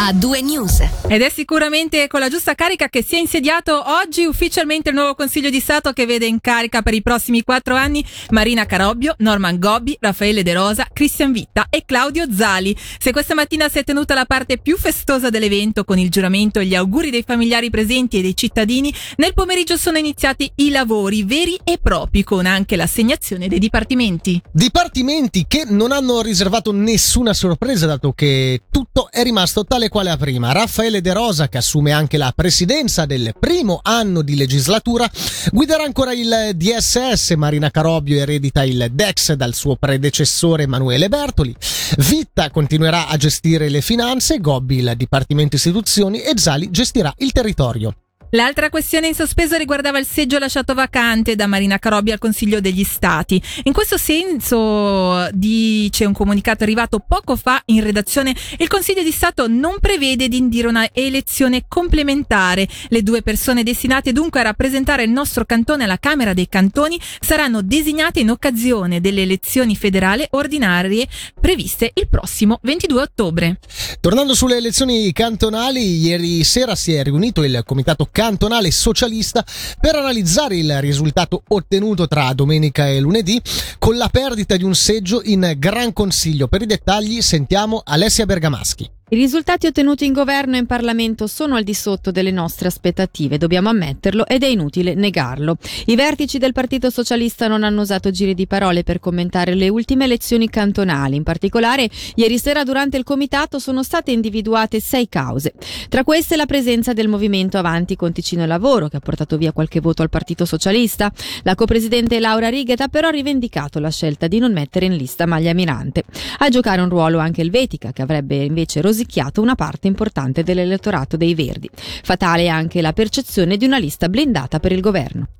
a due news. Ed è sicuramente con la giusta carica che si è insediato oggi ufficialmente il nuovo Consiglio di Stato che vede in carica per i prossimi quattro anni Marina Carobbio, Norman Gobbi, Raffaele De Rosa, Cristian Vitta e Claudio Zali. Se questa mattina si è tenuta la parte più festosa dell'evento con il giuramento e gli auguri dei familiari presenti e dei cittadini, nel pomeriggio sono iniziati i lavori veri e propri con anche l'assegnazione dei dipartimenti. Dipartimenti che non hanno riservato nessuna sorpresa dato che tutto è rimasto tale quale a prima. Raffaele De Rosa, che assume anche la presidenza del primo anno di legislatura, guiderà ancora il DSS. Marina Carobio eredita il DEX dal suo predecessore Emanuele Bertoli. Vitta continuerà a gestire le finanze, Gobbi il Dipartimento Istituzioni e Zali gestirà il territorio. L'altra questione in sospeso riguardava il seggio lasciato vacante da Marina Carobbi al Consiglio degli Stati. In questo senso, dice un comunicato arrivato poco fa in redazione, il Consiglio di Stato non prevede di indire una elezione complementare. Le due persone destinate dunque a rappresentare il nostro cantone alla Camera dei Cantoni saranno designate in occasione delle elezioni federali ordinarie previste il prossimo 22 ottobre. Tornando sulle elezioni cantonali, ieri sera si è riunito il Comitato cantonale socialista per analizzare il risultato ottenuto tra domenica e lunedì con la perdita di un seggio in Gran Consiglio. Per i dettagli sentiamo Alessia Bergamaschi. I risultati ottenuti in governo e in Parlamento sono al di sotto delle nostre aspettative, dobbiamo ammetterlo ed è inutile negarlo. I vertici del Partito Socialista non hanno usato giri di parole per commentare le ultime elezioni cantonali. In particolare, ieri sera durante il comitato sono state individuate sei cause. Tra queste la presenza del movimento Avanti con Ticino e Lavoro, che ha portato via qualche voto al Partito Socialista. La copresidente Laura Righet ha però rivendicato la scelta di non mettere in lista Maglia Mirante. A giocare un ruolo anche il Vetica, che avrebbe invece rosicchiato rosicchiato una parte importante dell'elettorato dei Verdi. Fatale è anche la percezione di una lista blindata per il governo.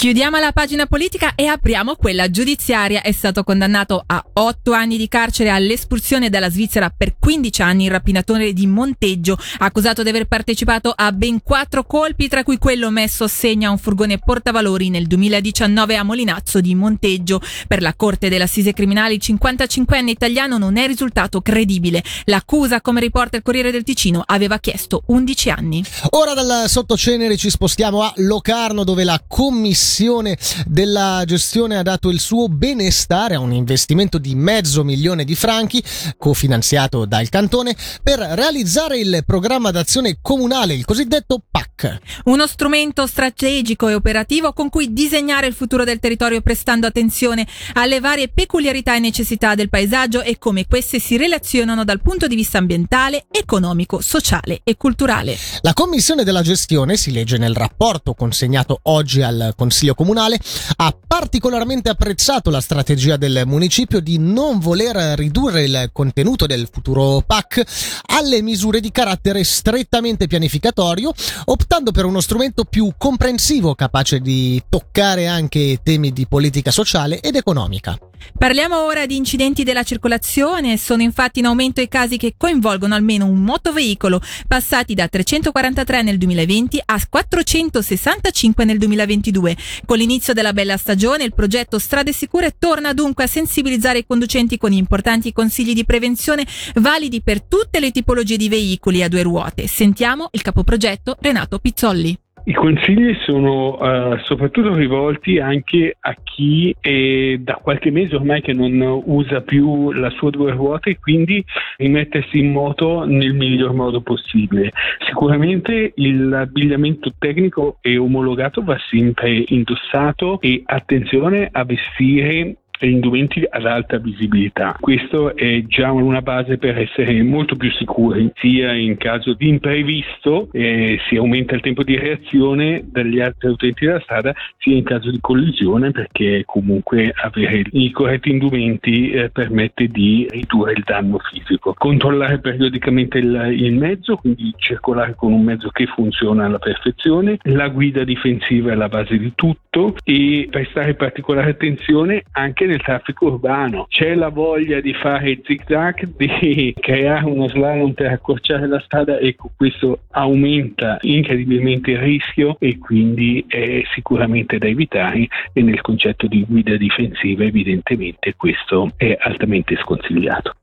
Chiudiamo la pagina politica e apriamo quella giudiziaria. È stato condannato a otto anni di carcere all'espulsione dalla Svizzera per 15 anni il rapinatore di Monteggio, accusato di aver partecipato a ben quattro colpi, tra cui quello messo a segno a un furgone portavalori nel 2019 a Molinazzo di Monteggio. Per la Corte dell'Assise Criminale il 55enne italiano non è risultato credibile. L'accusa, come riporta il Corriere del Ticino, aveva chiesto 11 anni. Ora dal sottocenere ci spostiamo a Locarno dove la commissione commissione della gestione ha dato il suo benestare a un investimento di mezzo milione di franchi, cofinanziato dal cantone, per realizzare il programma d'azione comunale, il cosiddetto PAC. Uno strumento strategico e operativo con cui disegnare il futuro del territorio prestando attenzione alle varie peculiarità e necessità del paesaggio e come queste si relazionano dal punto di vista ambientale, economico, sociale e culturale. La commissione della gestione, si legge nel rapporto consegnato oggi al Consiglio Consiglio Comunale, ha particolarmente apprezzato la strategia del municipio di non voler ridurre il contenuto del futuro PAC alle misure di carattere strettamente pianificatorio, optando per uno strumento più comprensivo capace di toccare anche temi di politica sociale ed economica. Parliamo ora di incidenti della circolazione. Sono infatti in aumento i casi che coinvolgono almeno un motoveicolo, passati da 343 nel 2020 a 465 nel 2022. Con l'inizio della bella stagione, il progetto Strade Sicure torna dunque a sensibilizzare i conducenti con importanti consigli di prevenzione validi per tutte le tipologie di veicoli a due ruote. Sentiamo il capoprogetto Renato Pizzolli. I consigli sono uh, soprattutto rivolti anche a chi è da qualche mese ormai che non usa più la sua due ruote e quindi rimettersi in moto nel miglior modo possibile. Sicuramente l'abbigliamento tecnico e omologato va sempre indossato e attenzione a vestire indumenti ad alta visibilità. Questo è già una base per essere molto più sicuri, sia in caso di imprevisto, eh, si aumenta il tempo di reazione dagli altri utenti della strada, sia in caso di collisione, perché comunque avere i corretti indumenti eh, permette di ridurre il danno fisico. Controllare periodicamente il, il mezzo, quindi circolare con un mezzo che funziona alla perfezione, la guida difensiva è la base di tutto e prestare particolare attenzione anche nel traffico urbano. C'è la voglia di fare zig-zag, di creare uno slalom per accorciare la strada, ecco questo aumenta incredibilmente il rischio e quindi è sicuramente da evitare e nel concetto di guida difensiva evidentemente questo è altamente sconsigliato.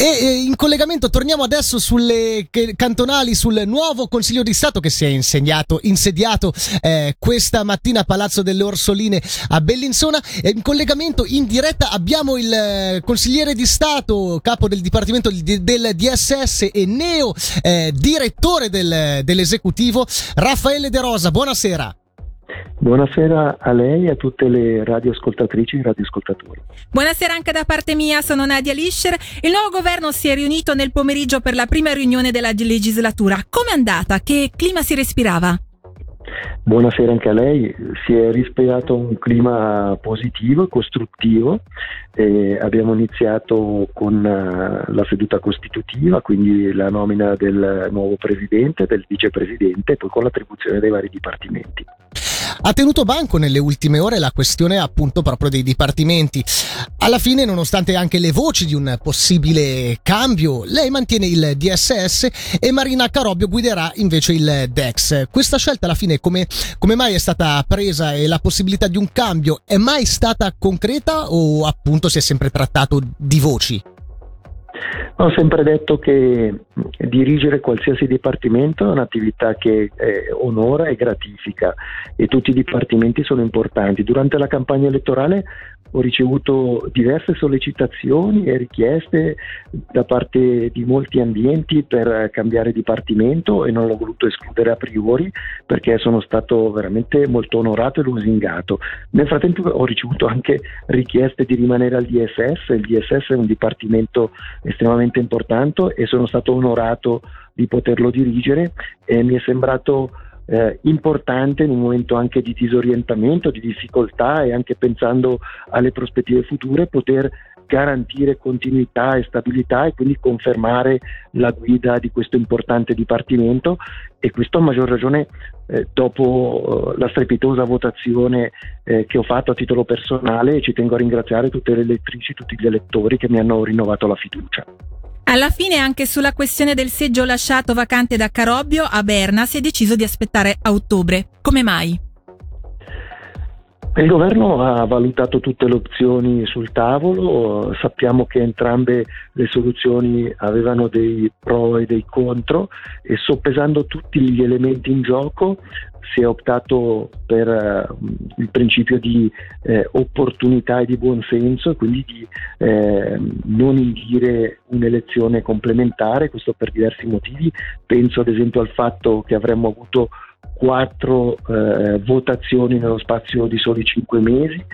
E in collegamento torniamo adesso sulle cantonali, sul nuovo Consiglio di Stato che si è insegnato, insediato eh, questa mattina a Palazzo delle Orsoline a Bellinzona. E in collegamento in diretta abbiamo il eh, consigliere di Stato, capo del Dipartimento del DSS e neo eh, direttore del, dell'esecutivo, Raffaele De Rosa. Buonasera. Buonasera a lei e a tutte le radioascoltatrici e radioascoltatori. Buonasera anche da parte mia, sono Nadia Lischer. Il nuovo governo si è riunito nel pomeriggio per la prima riunione della legislatura. Com'è andata? Che clima si respirava? Buonasera anche a lei, si è respirato un clima positivo e costruttivo, eh, abbiamo iniziato con uh, la seduta costitutiva, quindi la nomina del nuovo presidente, del vicepresidente e poi con l'attribuzione dei vari dipartimenti. Ha tenuto banco nelle ultime ore la questione appunto proprio dei dipartimenti. Alla fine, nonostante anche le voci di un possibile cambio, lei mantiene il DSS e Marina Carobbio guiderà invece il DEX. Questa scelta alla fine come, come mai è stata presa e la possibilità di un cambio è mai stata concreta o appunto si è sempre trattato di voci? Ho sempre detto che dirigere qualsiasi dipartimento è un'attività che eh, onora e gratifica e tutti i dipartimenti sono importanti. Durante la campagna elettorale ho ricevuto diverse sollecitazioni e richieste da parte di molti ambienti per cambiare dipartimento e non l'ho voluto escludere a priori perché sono stato veramente molto onorato e lusingato. Nel frattempo ho ricevuto anche richieste di rimanere al DSS, il DSS è un dipartimento estremamente importante e sono stato onorato di poterlo dirigere e mi è sembrato eh, importante in un momento anche di disorientamento, di difficoltà e anche pensando alle prospettive future poter garantire continuità e stabilità e quindi confermare la guida di questo importante dipartimento e questo a maggior ragione eh, dopo eh, la strepitosa votazione eh, che ho fatto a titolo personale e ci tengo a ringraziare tutte le elettrici, tutti gli elettori che mi hanno rinnovato la fiducia. Alla fine anche sulla questione del seggio lasciato vacante da Carobbio a Berna si è deciso di aspettare a ottobre. Come mai? Il governo ha valutato tutte le opzioni sul tavolo, sappiamo che entrambe le soluzioni avevano dei pro e dei contro e soppesando tutti gli elementi in gioco si è optato per uh, il principio di eh, opportunità e di buonsenso e quindi di eh, non indire un'elezione complementare, questo per diversi motivi. Penso ad esempio al fatto che avremmo avuto quattro eh, votazioni nello spazio di soli cinque mesi.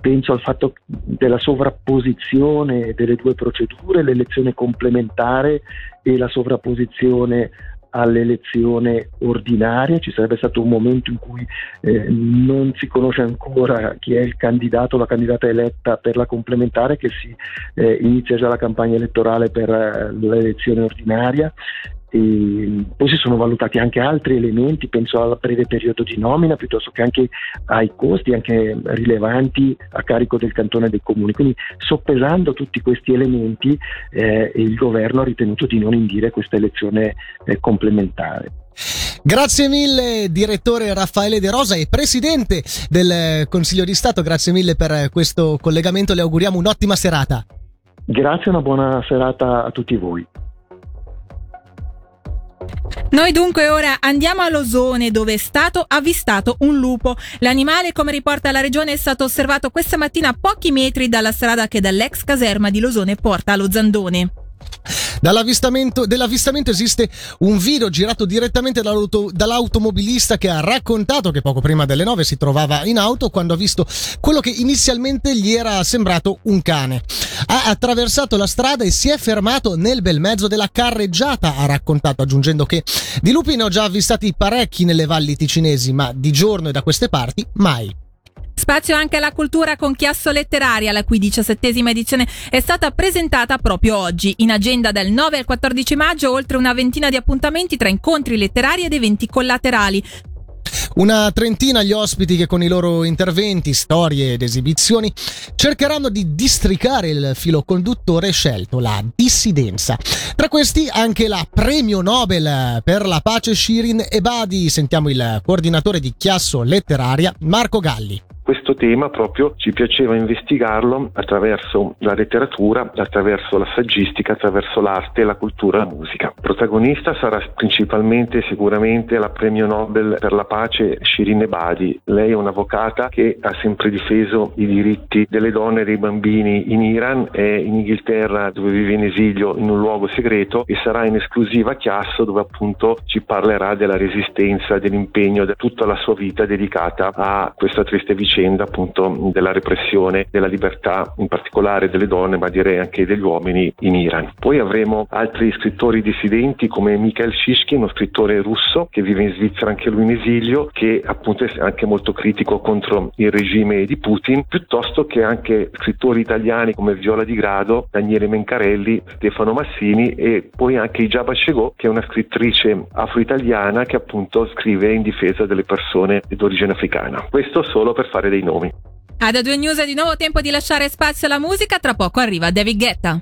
Penso al fatto della sovrapposizione delle due procedure, l'elezione complementare e la sovrapposizione all'elezione ordinaria, ci sarebbe stato un momento in cui eh, non si conosce ancora chi è il candidato o la candidata eletta per la complementare, che si eh, inizia già la campagna elettorale per eh, l'elezione ordinaria e poi si sono valutati anche altri elementi, penso al breve periodo di nomina piuttosto che anche ai costi anche rilevanti a carico del cantone e dei comuni. Quindi soppesando tutti questi elementi eh, il governo ha ritenuto di non indire questa elezione eh, complementare. Grazie mille direttore Raffaele De Rosa e presidente del Consiglio di Stato, grazie mille per questo collegamento, le auguriamo un'ottima serata. Grazie e una buona serata a tutti voi. Noi dunque ora andiamo all'Osone dove è stato avvistato un lupo. L'animale, come riporta la regione, è stato osservato questa mattina a pochi metri dalla strada che dall'ex caserma di Losone porta allo Zandone. Dall'avvistamento, dell'avvistamento esiste un video girato direttamente dall'auto, dall'automobilista che ha raccontato che poco prima delle 9 si trovava in auto quando ha visto quello che inizialmente gli era sembrato un cane. Ha attraversato la strada e si è fermato nel bel mezzo della carreggiata, ha raccontato, aggiungendo che di lupi ne ho già avvistati parecchi nelle valli ticinesi, ma di giorno e da queste parti mai. Spazio anche alla cultura con Chiasso Letteraria, la cui diciassettesima edizione è stata presentata proprio oggi. In agenda dal 9 al 14 maggio, oltre una ventina di appuntamenti tra incontri letterari ed eventi collaterali. Una trentina gli ospiti che con i loro interventi, storie ed esibizioni cercheranno di districare il filo conduttore scelto, la dissidenza. Tra questi anche la premio Nobel per la pace Shirin Ebadi. Sentiamo il coordinatore di Chiasso Letteraria, Marco Galli. Questo tema proprio ci piaceva investigarlo attraverso la letteratura, attraverso la saggistica, attraverso l'arte, la cultura e la musica. Protagonista sarà principalmente sicuramente la premio Nobel per la pace Shirin Ebadi. Lei è un'avvocata che ha sempre difeso i diritti delle donne e dei bambini in Iran, è in Inghilterra dove vive in esilio in un luogo segreto e sarà in esclusiva a Chiasso dove appunto ci parlerà della resistenza, dell'impegno, di tutta la sua vita dedicata a questa triste vicenda appunto della repressione della libertà in particolare delle donne ma direi anche degli uomini in Iran. Poi avremo altri scrittori dissidenti come Mikhail Shishkin, uno scrittore russo che vive in Svizzera anche lui in esilio che appunto è anche molto critico contro il regime di Putin piuttosto che anche scrittori italiani come Viola Di Grado, Daniele Mencarelli, Stefano Massini e poi anche Ijaba Shego che è una scrittrice afro-italiana che appunto scrive in difesa delle persone d'origine africana. Questo solo per fare dei nomi. Ad A2 News è di nuovo tempo di lasciare spazio alla musica, tra poco arriva David Guetta.